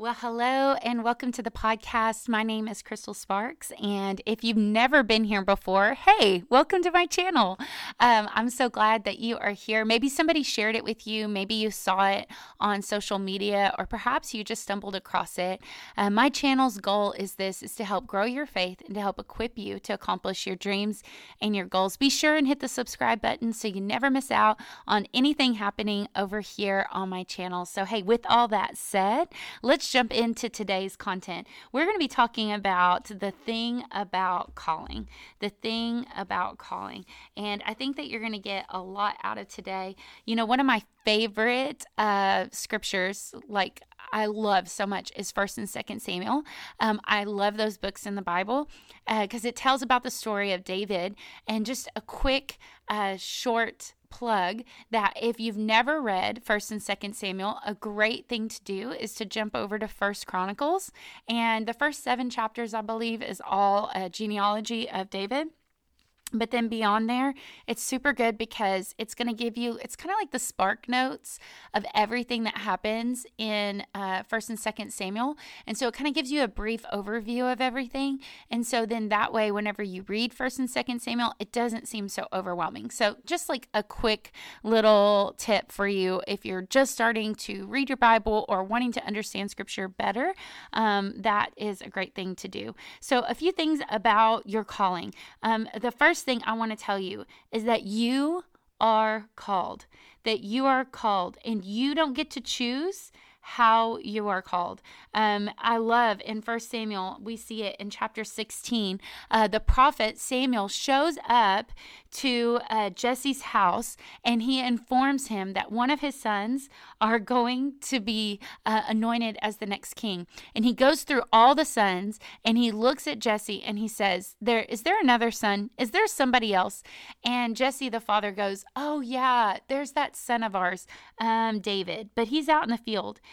Well, hello and welcome to the podcast. My name is Crystal Sparks, and if you've never been here before, hey, welcome to my channel. Um, I'm so glad that you are here. Maybe somebody shared it with you, maybe you saw it on social media, or perhaps you just stumbled across it. Uh, my channel's goal is this: is to help grow your faith and to help equip you to accomplish your dreams and your goals. Be sure and hit the subscribe button so you never miss out on anything happening over here on my channel. So, hey, with all that said, let's jump into today's content. We're going to be talking about the thing about calling, the thing about calling. And I think that you're going to get a lot out of today. You know, one of my favorite uh, scriptures, like I love so much, is First and Second Samuel. Um, I love those books in the Bible because uh, it tells about the story of David and just a quick, uh, short plug that if you've never read first and second samuel a great thing to do is to jump over to first chronicles. And the first seven chapters i believe is all a genealogy of david but then beyond there, it's super good because it's going to give you, it's kind of like the spark notes of everything that happens in uh, 1st and 2nd Samuel. And so it kind of gives you a brief overview of everything. And so then that way, whenever you read 1st and 2nd Samuel, it doesn't seem so overwhelming. So just like a quick little tip for you if you're just starting to read your Bible or wanting to understand scripture better, um, that is a great thing to do. So a few things about your calling. Um, the first first thing I want to tell you is that you are called, that you are called, and you don't get to choose how you are called. Um, I love in First Samuel, we see it in chapter 16. Uh, the prophet Samuel shows up to uh, Jesse's house and he informs him that one of his sons are going to be uh, anointed as the next king. And he goes through all the sons and he looks at Jesse and he says, "There is there another son? Is there somebody else?" And Jesse the father goes, "Oh yeah, there's that son of ours, um, David, but he's out in the field."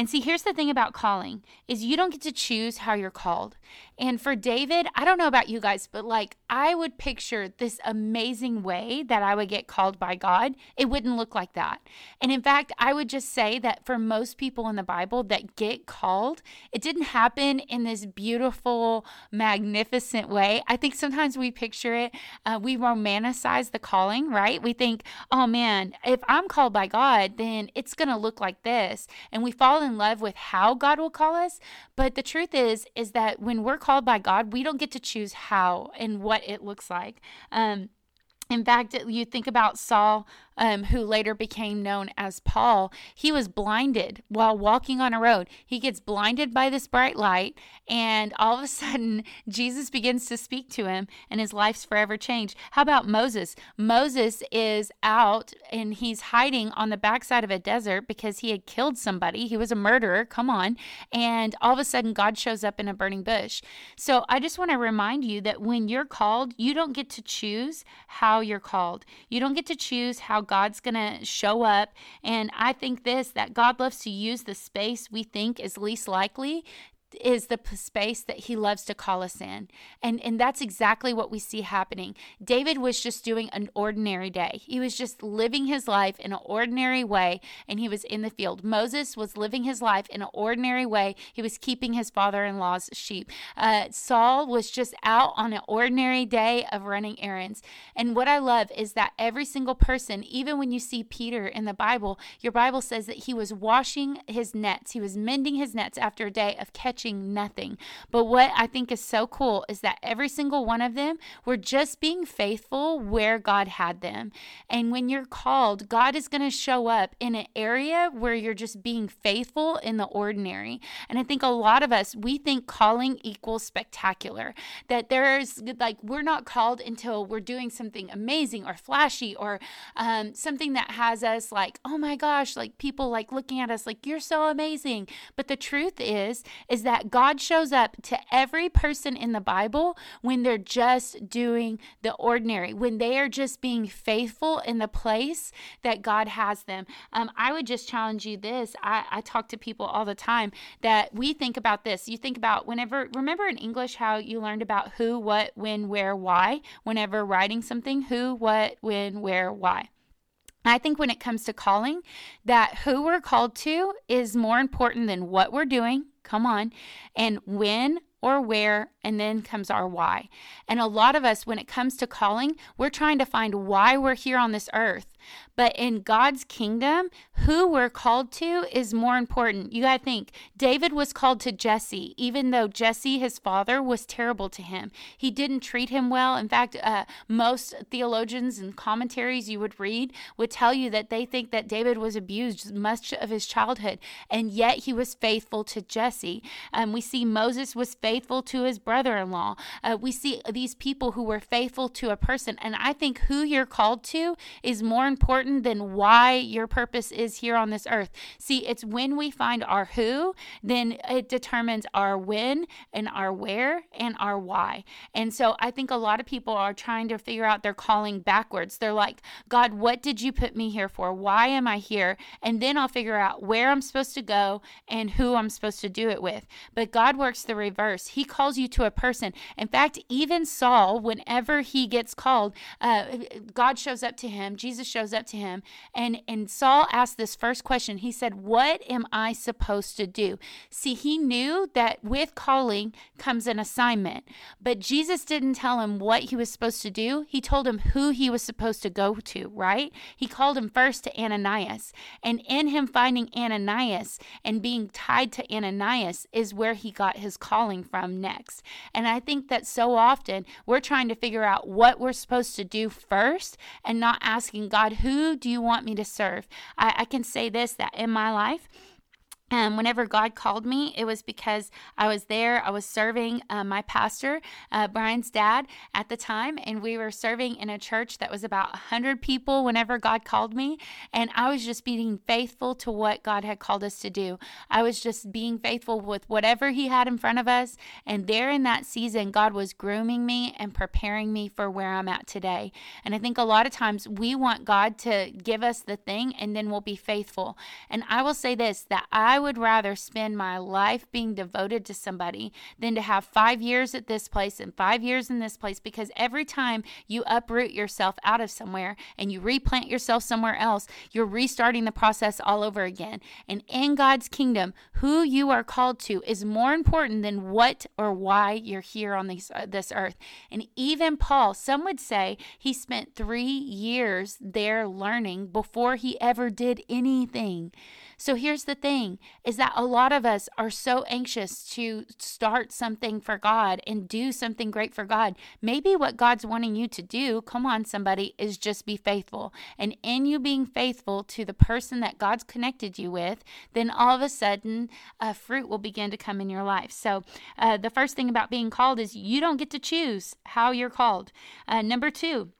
And see, here's the thing about calling is you don't get to choose how you're called. And for David, I don't know about you guys, but like I would picture this amazing way that I would get called by God. It wouldn't look like that. And in fact, I would just say that for most people in the Bible that get called, it didn't happen in this beautiful, magnificent way. I think sometimes we picture it, uh, we romanticize the calling, right? We think, oh man, if I'm called by God, then it's going to look like this. And we fall in love with how God will call us. But the truth is, is that when we're called by God, we don't get to choose how and what it looks like. Um, in fact, you think about Saul um, who later became known as Paul, he was blinded while walking on a road. He gets blinded by this bright light, and all of a sudden, Jesus begins to speak to him, and his life's forever changed. How about Moses? Moses is out and he's hiding on the backside of a desert because he had killed somebody. He was a murderer. Come on. And all of a sudden, God shows up in a burning bush. So I just want to remind you that when you're called, you don't get to choose how you're called. You don't get to choose how God's going to show up. And I think this that God loves to use the space we think is least likely is the space that he loves to call us in. And and that's exactly what we see happening. David was just doing an ordinary day. He was just living his life in an ordinary way and he was in the field. Moses was living his life in an ordinary way. He was keeping his father-in-law's sheep. Uh, Saul was just out on an ordinary day of running errands. And what I love is that every single person, even when you see Peter in the Bible, your Bible says that he was washing his nets. He was mending his nets after a day of catching nothing. But what I think is so cool is that every single one of them were just being faithful where God had them. And when you're called, God is going to show up in an area where you're just being faithful in the ordinary. And I think a lot of us, we think calling equals spectacular, that there's like, we're not called until we're doing something amazing or flashy or um, something that has us like, oh my gosh, like people like looking at us like, you're so amazing. But the truth is, is that that God shows up to every person in the Bible when they're just doing the ordinary, when they are just being faithful in the place that God has them. Um, I would just challenge you this. I, I talk to people all the time that we think about this. You think about whenever, remember in English how you learned about who, what, when, where, why, whenever writing something, who, what, when, where, why. I think when it comes to calling, that who we're called to is more important than what we're doing. Come on. And when or where, and then comes our why. And a lot of us, when it comes to calling, we're trying to find why we're here on this earth. But in God's kingdom, who we're called to is more important. You got to think David was called to Jesse, even though Jesse, his father, was terrible to him. He didn't treat him well. In fact, uh, most theologians and commentaries you would read would tell you that they think that David was abused much of his childhood, and yet he was faithful to Jesse. Um, we see Moses was faithful to his brother in law. Uh, we see these people who were faithful to a person. And I think who you're called to is more important than why your purpose is here on this earth. See, it's when we find our who, then it determines our when and our where and our why. And so I think a lot of people are trying to figure out their calling backwards. They're like, God, what did you put me here for? Why am I here? And then I'll figure out where I'm supposed to go and who I'm supposed to do it with. But God works the reverse. He calls you to a person. In fact, even Saul, whenever he gets called, uh, God shows up to him, Jesus shows shows up to him and and Saul asked this first question. He said, "What am I supposed to do?" See, he knew that with calling comes an assignment, but Jesus didn't tell him what he was supposed to do. He told him who he was supposed to go to, right? He called him first to Ananias, and in him finding Ananias and being tied to Ananias is where he got his calling from next. And I think that so often we're trying to figure out what we're supposed to do first and not asking God God, who do you want me to serve? I, I can say this that in my life, and whenever God called me, it was because I was there. I was serving uh, my pastor, uh, Brian's dad, at the time, and we were serving in a church that was about 100 people whenever God called me. And I was just being faithful to what God had called us to do. I was just being faithful with whatever He had in front of us. And there in that season, God was grooming me and preparing me for where I'm at today. And I think a lot of times we want God to give us the thing and then we'll be faithful. And I will say this that I would rather spend my life being devoted to somebody than to have five years at this place and five years in this place because every time you uproot yourself out of somewhere and you replant yourself somewhere else, you're restarting the process all over again. And in God's kingdom, who you are called to is more important than what or why you're here on this, uh, this earth. And even Paul, some would say he spent three years there learning before he ever did anything. So here's the thing is that a lot of us are so anxious to start something for God and do something great for God. Maybe what God's wanting you to do, come on somebody, is just be faithful. And in you being faithful to the person that God's connected you with, then all of a sudden uh, fruit will begin to come in your life. So uh, the first thing about being called is you don't get to choose how you're called. Uh, number two,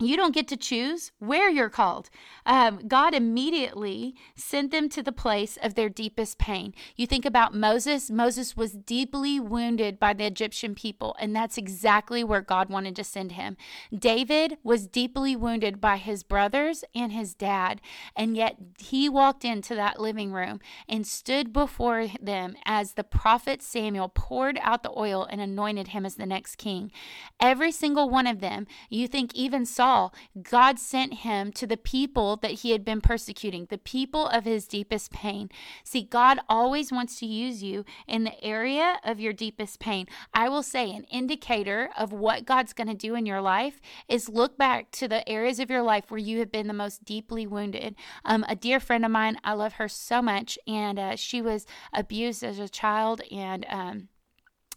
you don't get to choose where you're called. Um, God immediately sent them to the place of their deepest pain. You think about Moses. Moses was deeply wounded by the Egyptian people, and that's exactly where God wanted to send him. David was deeply wounded by his brothers and his dad, and yet he walked into that living room and stood before them as the prophet Samuel poured out the oil and anointed him as the next king. Every single one of them, you think even Saul God sent him to the people that he had been persecuting, the people of his deepest pain. See, God always wants to use you in the area of your deepest pain. I will say an indicator of what God's going to do in your life is look back to the areas of your life where you have been the most deeply wounded. Um, a dear friend of mine, I love her so much, and uh, she was abused as a child and um,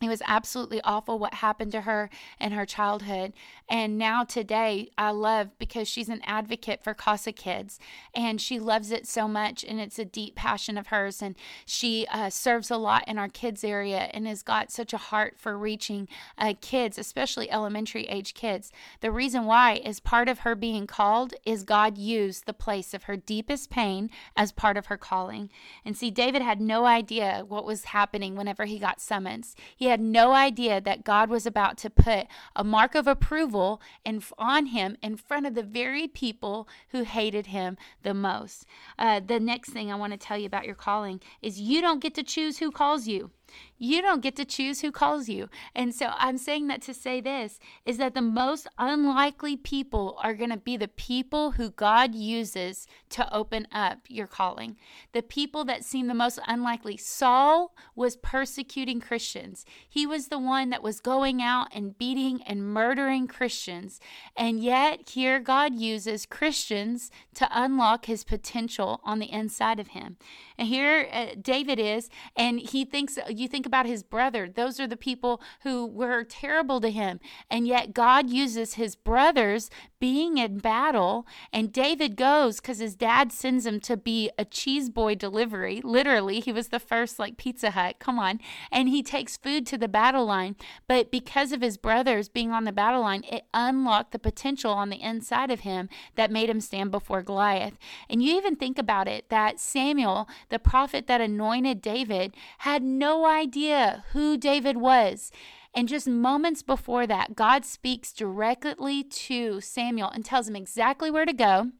it was absolutely awful what happened to her in her childhood. And now, today, I love because she's an advocate for CASA kids and she loves it so much. And it's a deep passion of hers. And she uh, serves a lot in our kids' area and has got such a heart for reaching uh, kids, especially elementary age kids. The reason why is part of her being called is God used the place of her deepest pain as part of her calling. And see, David had no idea what was happening whenever he got summons. He had no idea that God was about to put a mark of approval in, on him in front of the very people who hated him the most. Uh, the next thing I want to tell you about your calling is you don't get to choose who calls you. You don't get to choose who calls you. And so I'm saying that to say this is that the most unlikely people are going to be the people who God uses to open up your calling. The people that seem the most unlikely. Saul was persecuting Christians. He was the one that was going out and beating and murdering Christians. And yet here God uses Christians to unlock his potential on the inside of him. And here uh, David is and he thinks you think about his brother. Those are the people who were terrible to him. And yet God uses his brothers being in battle. And David goes because his dad sends him to be a cheese boy delivery. Literally, he was the first like Pizza Hut. Come on. And he takes food to the battle line. But because of his brothers being on the battle line, it unlocked the potential on the inside of him that made him stand before Goliath. And you even think about it that Samuel, the prophet that anointed David, had no idea who David was. And just moments before that, God speaks directly to Samuel and tells him exactly where to go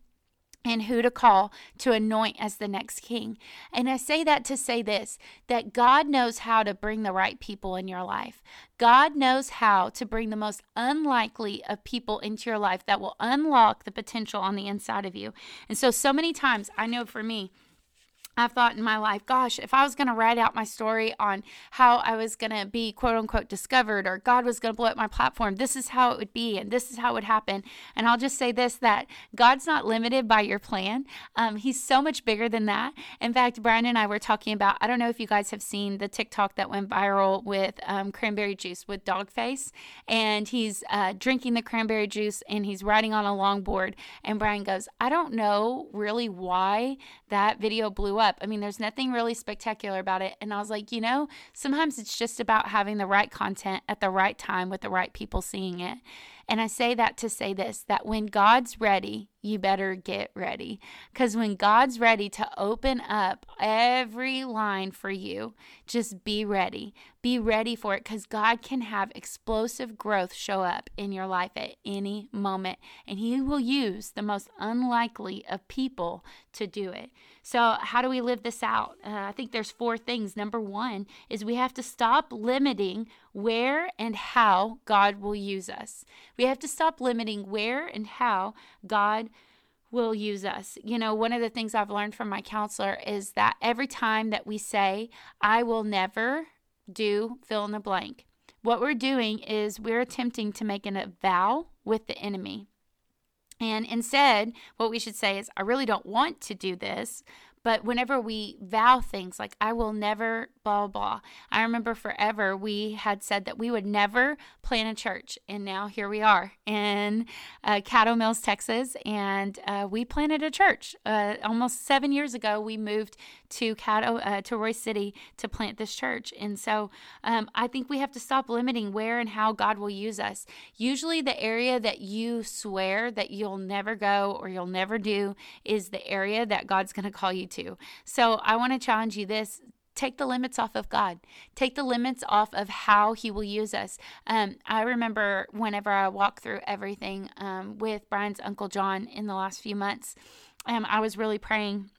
and who to call to anoint as the next king. And I say that to say this that God knows how to bring the right people in your life. God knows how to bring the most unlikely of people into your life that will unlock the potential on the inside of you. And so, so many times, I know for me, I've thought in my life, gosh, if I was going to write out my story on how I was going to be quote unquote discovered or God was going to blow up my platform, this is how it would be and this is how it would happen. And I'll just say this that God's not limited by your plan. Um, he's so much bigger than that. In fact, Brian and I were talking about, I don't know if you guys have seen the TikTok that went viral with um, cranberry juice with dog face. And he's uh, drinking the cranberry juice and he's riding on a longboard. And Brian goes, I don't know really why that video blew up up. I mean, there's nothing really spectacular about it. And I was like, you know, sometimes it's just about having the right content at the right time with the right people seeing it. And I say that to say this that when God's ready, you better get ready. Because when God's ready to open up every line for you, just be ready. Be ready for it because God can have explosive growth show up in your life at any moment. And He will use the most unlikely of people to do it. So, how do we live this out? Uh, I think there's four things. Number one is we have to stop limiting where and how God will use us. We have to stop limiting where and how God will use us. You know, one of the things I've learned from my counselor is that every time that we say, I will never do fill in the blank, what we're doing is we're attempting to make an, vow with the enemy. And instead, what we should say is, I really don't want to do this, but whenever we vow things like, I will never, blah, blah, I remember forever we had said that we would never plant a church. And now here we are in uh, Caddo Mills, Texas. And uh, we planted a church. Uh, almost seven years ago, we moved to Caddo, uh, to Royse City to plant this church. And so um, I think we have to stop limiting where and how God will use us. Usually, the area that you swear that you'll never go or you'll never do is the area that God's going to call you to. So I want to challenge you this take the limits off of God. Take the limits off of how He will use us. Um, I remember whenever I walked through everything um, with Brian's Uncle John in the last few months, um, I was really praying.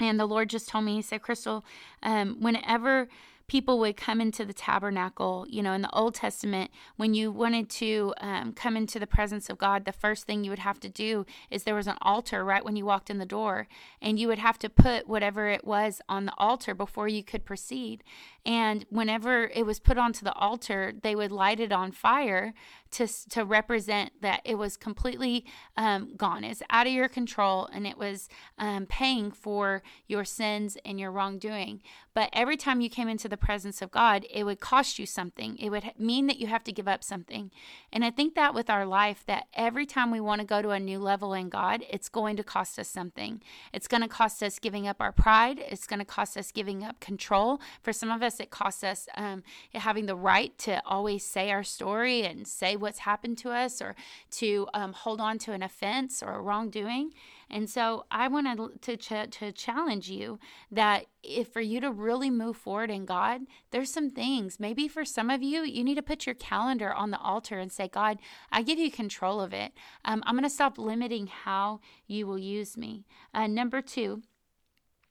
And the Lord just told me, He said, Crystal, um, whenever people would come into the tabernacle. You know, in the Old Testament, when you wanted to um, come into the presence of God, the first thing you would have to do is there was an altar right when you walked in the door, and you would have to put whatever it was on the altar before you could proceed. And whenever it was put onto the altar, they would light it on fire to, to represent that it was completely um, gone. It's out of your control and it was um, paying for your sins and your wrongdoing. But every time you came into the presence of God, it would cost you something. It would mean that you have to give up something. And I think that with our life, that every time we want to go to a new level in God, it's going to cost us something. It's going to cost us giving up our pride. It's going to cost us giving up control. For some of us, it costs us um, having the right to always say our story and say what's happened to us or to um, hold on to an offense or a wrongdoing. And so I wanted to, ch- to challenge you that if for you to really move forward in God, there's some things. Maybe for some of you, you need to put your calendar on the altar and say, God, I give you control of it. Um, I'm going to stop limiting how you will use me. Uh, number two,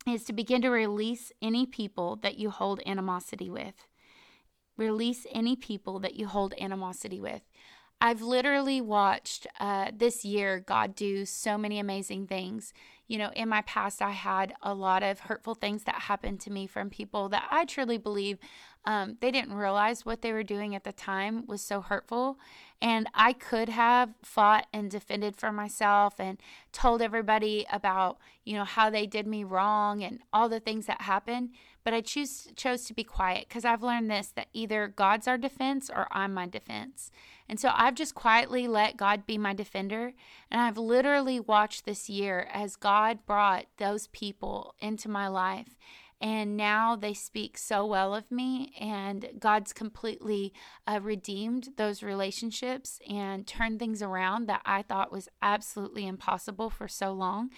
is to begin to release any people that you hold animosity with. Release any people that you hold animosity with. I've literally watched uh, this year God do so many amazing things. You know, in my past, I had a lot of hurtful things that happened to me from people that I truly believe um, they didn't realize what they were doing at the time was so hurtful. And I could have fought and defended for myself and told everybody about, you know, how they did me wrong and all the things that happened. But I choose chose to be quiet because I've learned this that either God's our defense or I'm my defense. And so I've just quietly let God be my defender. And I've literally watched this year as God brought those people into my life and now they speak so well of me and god's completely uh, redeemed those relationships and turned things around that i thought was absolutely impossible for so long.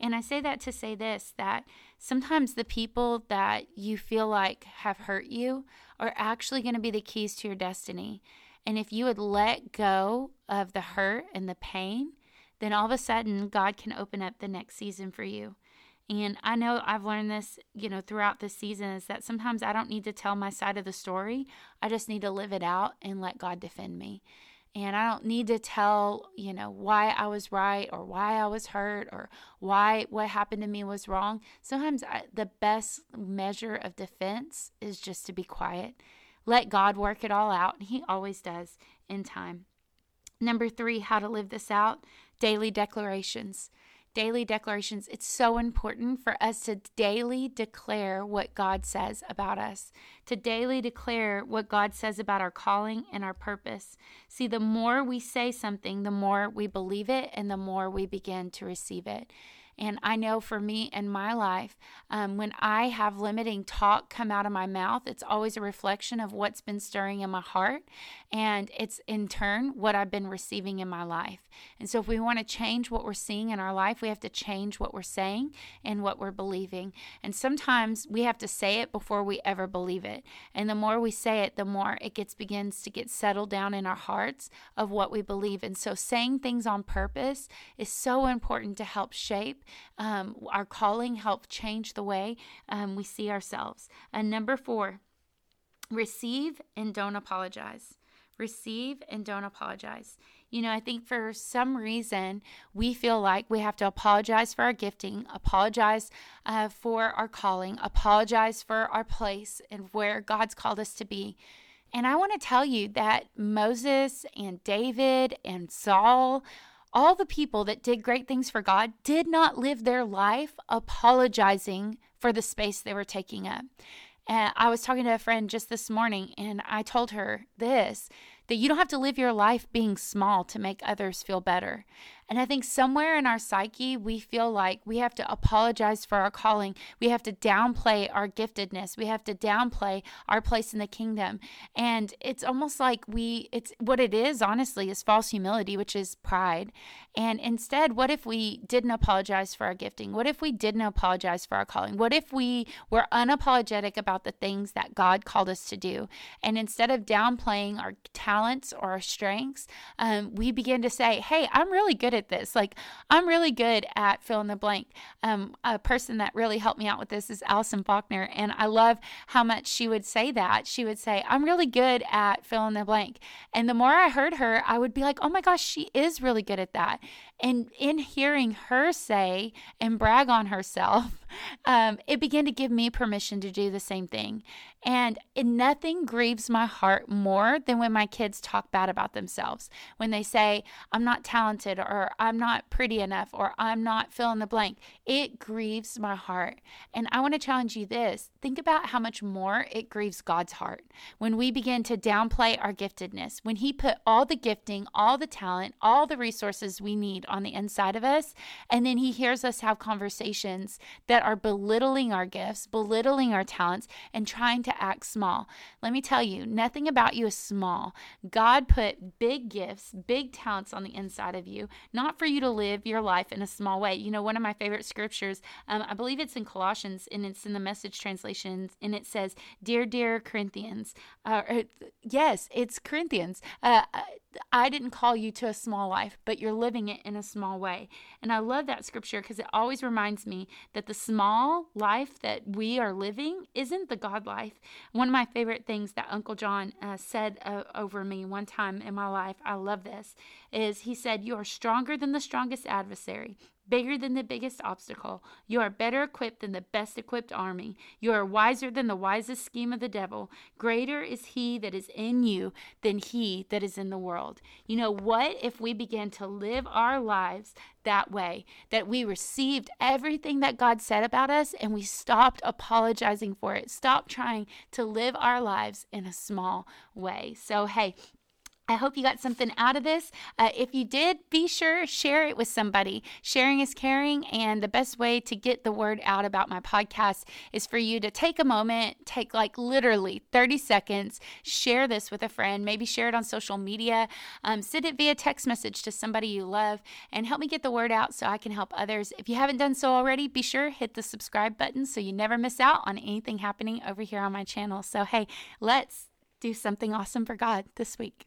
And i say that to say this that sometimes the people that you feel like have hurt you are actually going to be the keys to your destiny. And if you would let go of the hurt and the pain then all of a sudden god can open up the next season for you and I know I've learned this, you know, throughout this season is that sometimes I don't need to tell my side of the story. I just need to live it out and let God defend me. And I don't need to tell, you know, why I was right or why I was hurt or why what happened to me was wrong. Sometimes I, the best measure of defense is just to be quiet. Let God work it all out. He always does in time. Number three, how to live this out daily declarations daily declarations, it's so important for us to daily declare what God says about us, to daily declare what God says about our calling and our purpose. See, the more we say something, the more we believe it and the more we begin to receive it. And I know for me in my life, um, when I have limiting talk come out of my mouth, it's always a reflection of what's been stirring in my heart. And it's in turn what I've been receiving in my life. And so if we want to change what we're seeing in our life, we have to change what we're saying and what we're believing. And sometimes we have to say it before we ever believe it. And the more we say it, the more it gets begins to get settled down in our hearts of what we believe. And so saying things on purpose is so important to help shape um, our calling, help change the way um, we see ourselves. And number four, receive and don't apologize. Receive and don't apologize. You know, I think for some reason we feel like we have to apologize for our gifting, apologize uh, for our calling, apologize for our place and where God's called us to be. And I want to tell you that Moses and David and Saul, all the people that did great things for God did not live their life apologizing for the space they were taking up. And I was talking to a friend just this morning and I told her this that you don't have to live your life being small to make others feel better. And I think somewhere in our psyche, we feel like we have to apologize for our calling. We have to downplay our giftedness. We have to downplay our place in the kingdom. And it's almost like we, it's what it is, honestly, is false humility, which is pride. And instead, what if we didn't apologize for our gifting? What if we didn't apologize for our calling? What if we were unapologetic about the things that God called us to do? And instead of downplaying our talents or our strengths, um, we begin to say, hey, I'm really good at this. Like, I'm really good at fill in the blank. Um, a person that really helped me out with this is Allison Faulkner. And I love how much she would say that. She would say, I'm really good at fill in the blank. And the more I heard her, I would be like, oh my gosh, she is really good at that. And in hearing her say and brag on herself, um, it began to give me permission to do the same thing. And nothing grieves my heart more than when my kids talk bad about themselves. When they say, I'm not talented, or I'm not pretty enough, or I'm not fill in the blank. It grieves my heart. And I want to challenge you this think about how much more it grieves God's heart when we begin to downplay our giftedness, when He put all the gifting, all the talent, all the resources we need on the inside of us, and then He hears us have conversations that are belittling our gifts, belittling our talents, and trying to act small. Let me tell you, nothing about you is small. God put big gifts, big talents on the inside of you, not for you to live your life in a small way. You know, one of my favorite scriptures, um, I believe it's in Colossians and it's in the message translations, and it says, Dear, dear Corinthians, uh, yes, it's Corinthians. Uh, uh I didn't call you to a small life, but you're living it in a small way. And I love that scripture because it always reminds me that the small life that we are living isn't the God life. One of my favorite things that Uncle John uh, said uh, over me one time in my life, I love this, is he said, You are stronger than the strongest adversary bigger than the biggest obstacle. You are better equipped than the best equipped army. You are wiser than the wisest scheme of the devil. Greater is he that is in you than he that is in the world. You know, what if we began to live our lives that way? That we received everything that God said about us and we stopped apologizing for it, stopped trying to live our lives in a small way. So, hey, I hope you got something out of this. Uh, if you did, be sure share it with somebody. Sharing is caring, and the best way to get the word out about my podcast is for you to take a moment, take like literally 30 seconds, share this with a friend, maybe share it on social media, um, send it via text message to somebody you love, and help me get the word out so I can help others. If you haven't done so already, be sure hit the subscribe button so you never miss out on anything happening over here on my channel. So hey, let's do something awesome for God this week.